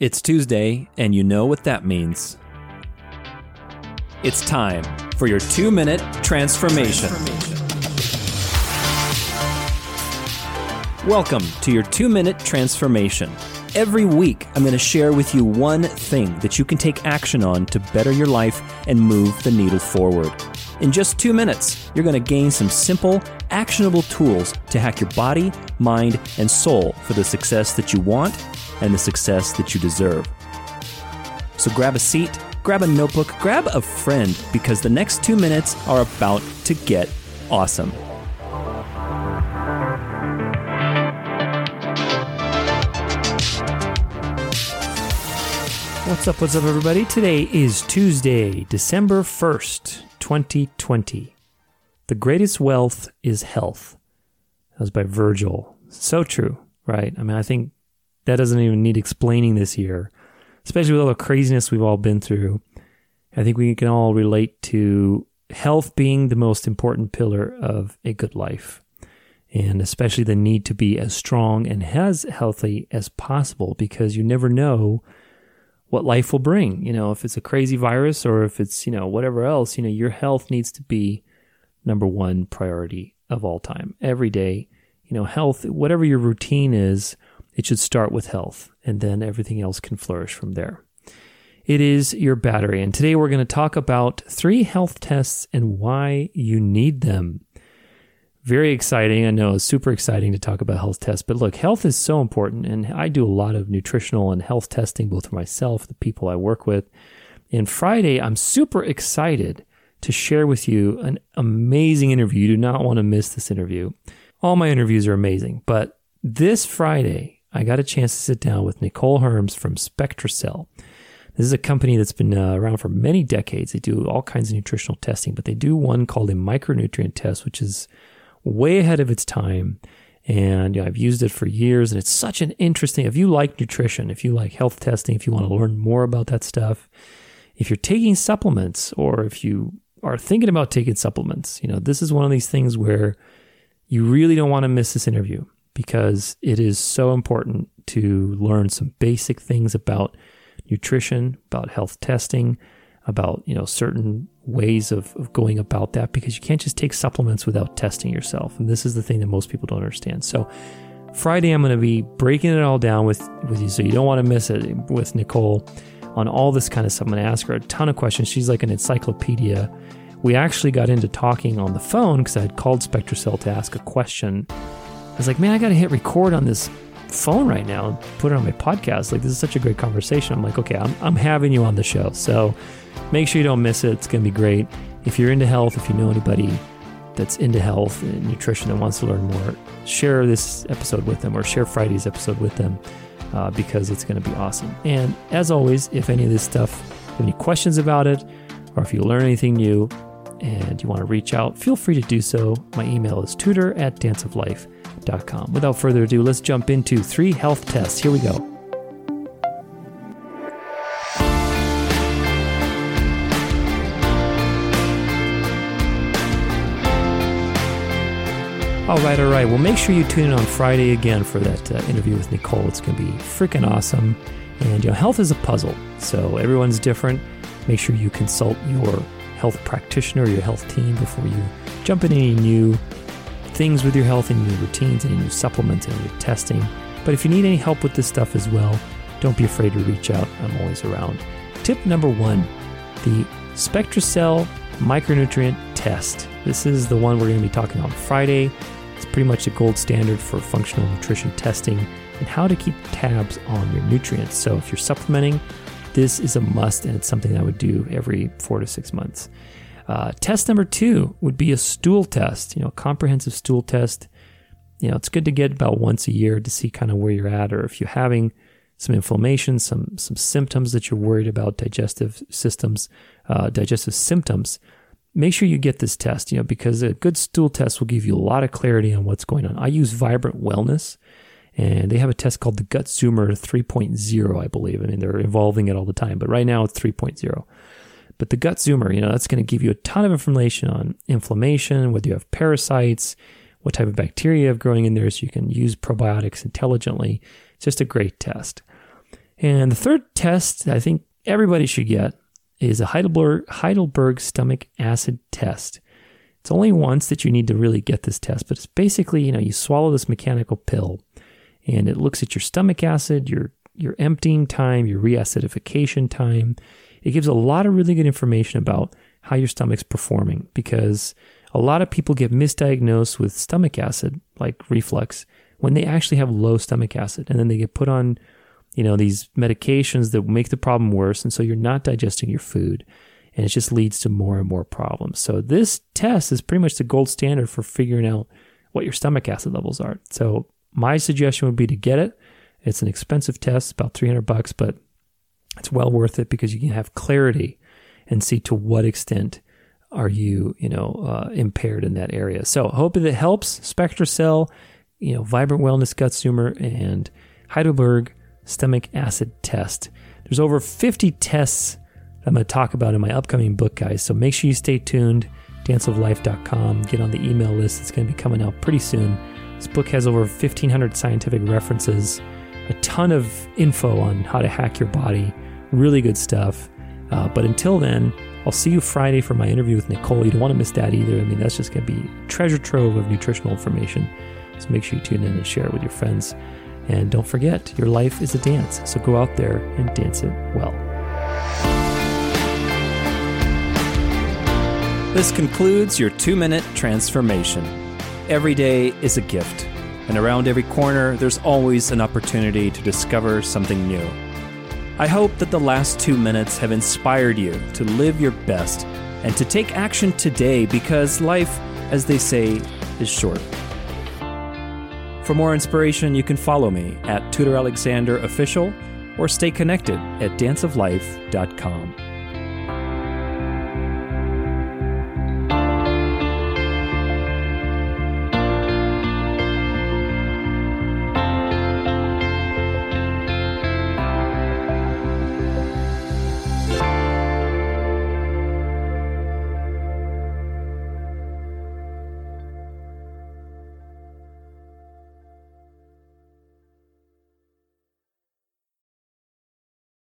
It's Tuesday, and you know what that means. It's time for your two minute transformation. Welcome to your two minute transformation. Every week, I'm going to share with you one thing that you can take action on to better your life and move the needle forward. In just two minutes, you're going to gain some simple, actionable tools to hack your body, mind, and soul for the success that you want and the success that you deserve. So grab a seat, grab a notebook, grab a friend, because the next two minutes are about to get awesome. What's up, what's up, everybody? Today is Tuesday, December 1st, 2020. The greatest wealth is health. That was by Virgil. So true, right? I mean, I think that doesn't even need explaining this year, especially with all the craziness we've all been through. I think we can all relate to health being the most important pillar of a good life, and especially the need to be as strong and as healthy as possible because you never know what life will bring. You know, if it's a crazy virus or if it's, you know, whatever else, you know, your health needs to be number one priority of all time. Every day, you know, health, whatever your routine is, it should start with health and then everything else can flourish from there. It is your battery. And today we're going to talk about three health tests and why you need them very exciting. I know it's super exciting to talk about health tests, but look, health is so important. And I do a lot of nutritional and health testing, both for myself, the people I work with. And Friday, I'm super excited to share with you an amazing interview. You do not want to miss this interview. All my interviews are amazing, but this Friday, I got a chance to sit down with Nicole Herms from SpectraCell. This is a company that's been uh, around for many decades. They do all kinds of nutritional testing, but they do one called a micronutrient test, which is way ahead of its time. And you know, I've used it for years, and it's such an interesting. If you like nutrition, if you like health testing, if you want to learn more about that stuff, if you're taking supplements, or if you are thinking about taking supplements, you know, this is one of these things where you really don't want to miss this interview because it is so important to learn some basic things about nutrition, about health testing, about you know certain ways of, of going about that because you can't just take supplements without testing yourself. And this is the thing that most people don't understand. So Friday I'm to be breaking it all down with with you so you don't want to miss it with Nicole on all this kind of stuff. I'm to ask her a ton of questions. She's like an encyclopedia. We actually got into talking on the phone because I had called SpectraCell to ask a question. I was like, man, I got to hit record on this phone right now and put it on my podcast. Like, this is such a great conversation. I'm like, okay, I'm, I'm having you on the show. So make sure you don't miss it. It's going to be great. If you're into health, if you know anybody that's into health and nutrition and wants to learn more, share this episode with them or share Friday's episode with them uh, because it's going to be awesome. And as always, if any of this stuff, have any questions about it, or if you learn anything new and you want to reach out, feel free to do so. My email is tudor at danceoflife.com. Without further ado, let's jump into three health tests. Here we go. All right, all right. Well, make sure you tune in on Friday again for that uh, interview with Nicole. It's going to be freaking awesome. And you know, health is a puzzle, so everyone's different. Make sure you consult your health practitioner, your health team before you jump in any new things with your health, any new routines, any new supplements, any new testing. But if you need any help with this stuff as well, don't be afraid to reach out. I'm always around. Tip number one the SpectraCell micronutrient test. This is the one we're going to be talking on Friday. It's pretty much the gold standard for functional nutrition testing and how to keep tabs on your nutrients. So if you're supplementing, this is a must and it's something I would do every four to six months. Uh, test number two would be a stool test, you know, comprehensive stool test. You know, it's good to get about once a year to see kind of where you're at, or if you're having some inflammation, some some symptoms that you're worried about, digestive systems, uh, digestive symptoms make sure you get this test, you know, because a good stool test will give you a lot of clarity on what's going on. I use Vibrant Wellness and they have a test called the Gut Zoomer 3.0, I believe. I mean, they're evolving it all the time, but right now it's 3.0. But the Gut Zoomer, you know, that's going to give you a ton of information on inflammation, whether you have parasites, what type of bacteria you have growing in there, so you can use probiotics intelligently. It's just a great test. And the third test I think everybody should get is a Heidelberg, Heidelberg stomach acid test. It's only once that you need to really get this test, but it's basically, you know, you swallow this mechanical pill and it looks at your stomach acid, your your emptying time, your reacidification time. It gives a lot of really good information about how your stomach's performing because a lot of people get misdiagnosed with stomach acid, like reflux, when they actually have low stomach acid. And then they get put on, you know, these medications that make the problem worse. And so you're not digesting your food. And it just leads to more and more problems. So this test is pretty much the gold standard for figuring out what your stomach acid levels are. So my suggestion would be to get it. It's an expensive test, about 300 bucks, but it's well worth it because you can have clarity and see to what extent are you, you know, uh, impaired in that area. So I hope that it helps. SpectraCell, you know, Vibrant Wellness Gut Zoomer, and Heidelberg Stomach Acid Test. There's over 50 tests I'm going to talk about in my upcoming book, guys. So make sure you stay tuned. Danceoflife.com. Get on the email list. It's going to be coming out pretty soon. This book has over 1,500 scientific references, a ton of info on how to hack your body. Really good stuff. Uh, but until then, I'll see you Friday for my interview with Nicole. You don't want to miss that either. I mean, that's just going to be treasure trove of nutritional information. So make sure you tune in and share it with your friends. And don't forget, your life is a dance. So go out there and dance it well. This concludes your two minute transformation. Every day is a gift, and around every corner, there's always an opportunity to discover something new. I hope that the last two minutes have inspired you to live your best and to take action today because life, as they say, is short. For more inspiration, you can follow me at Tudor Alexander Official or stay connected at danceoflife.com.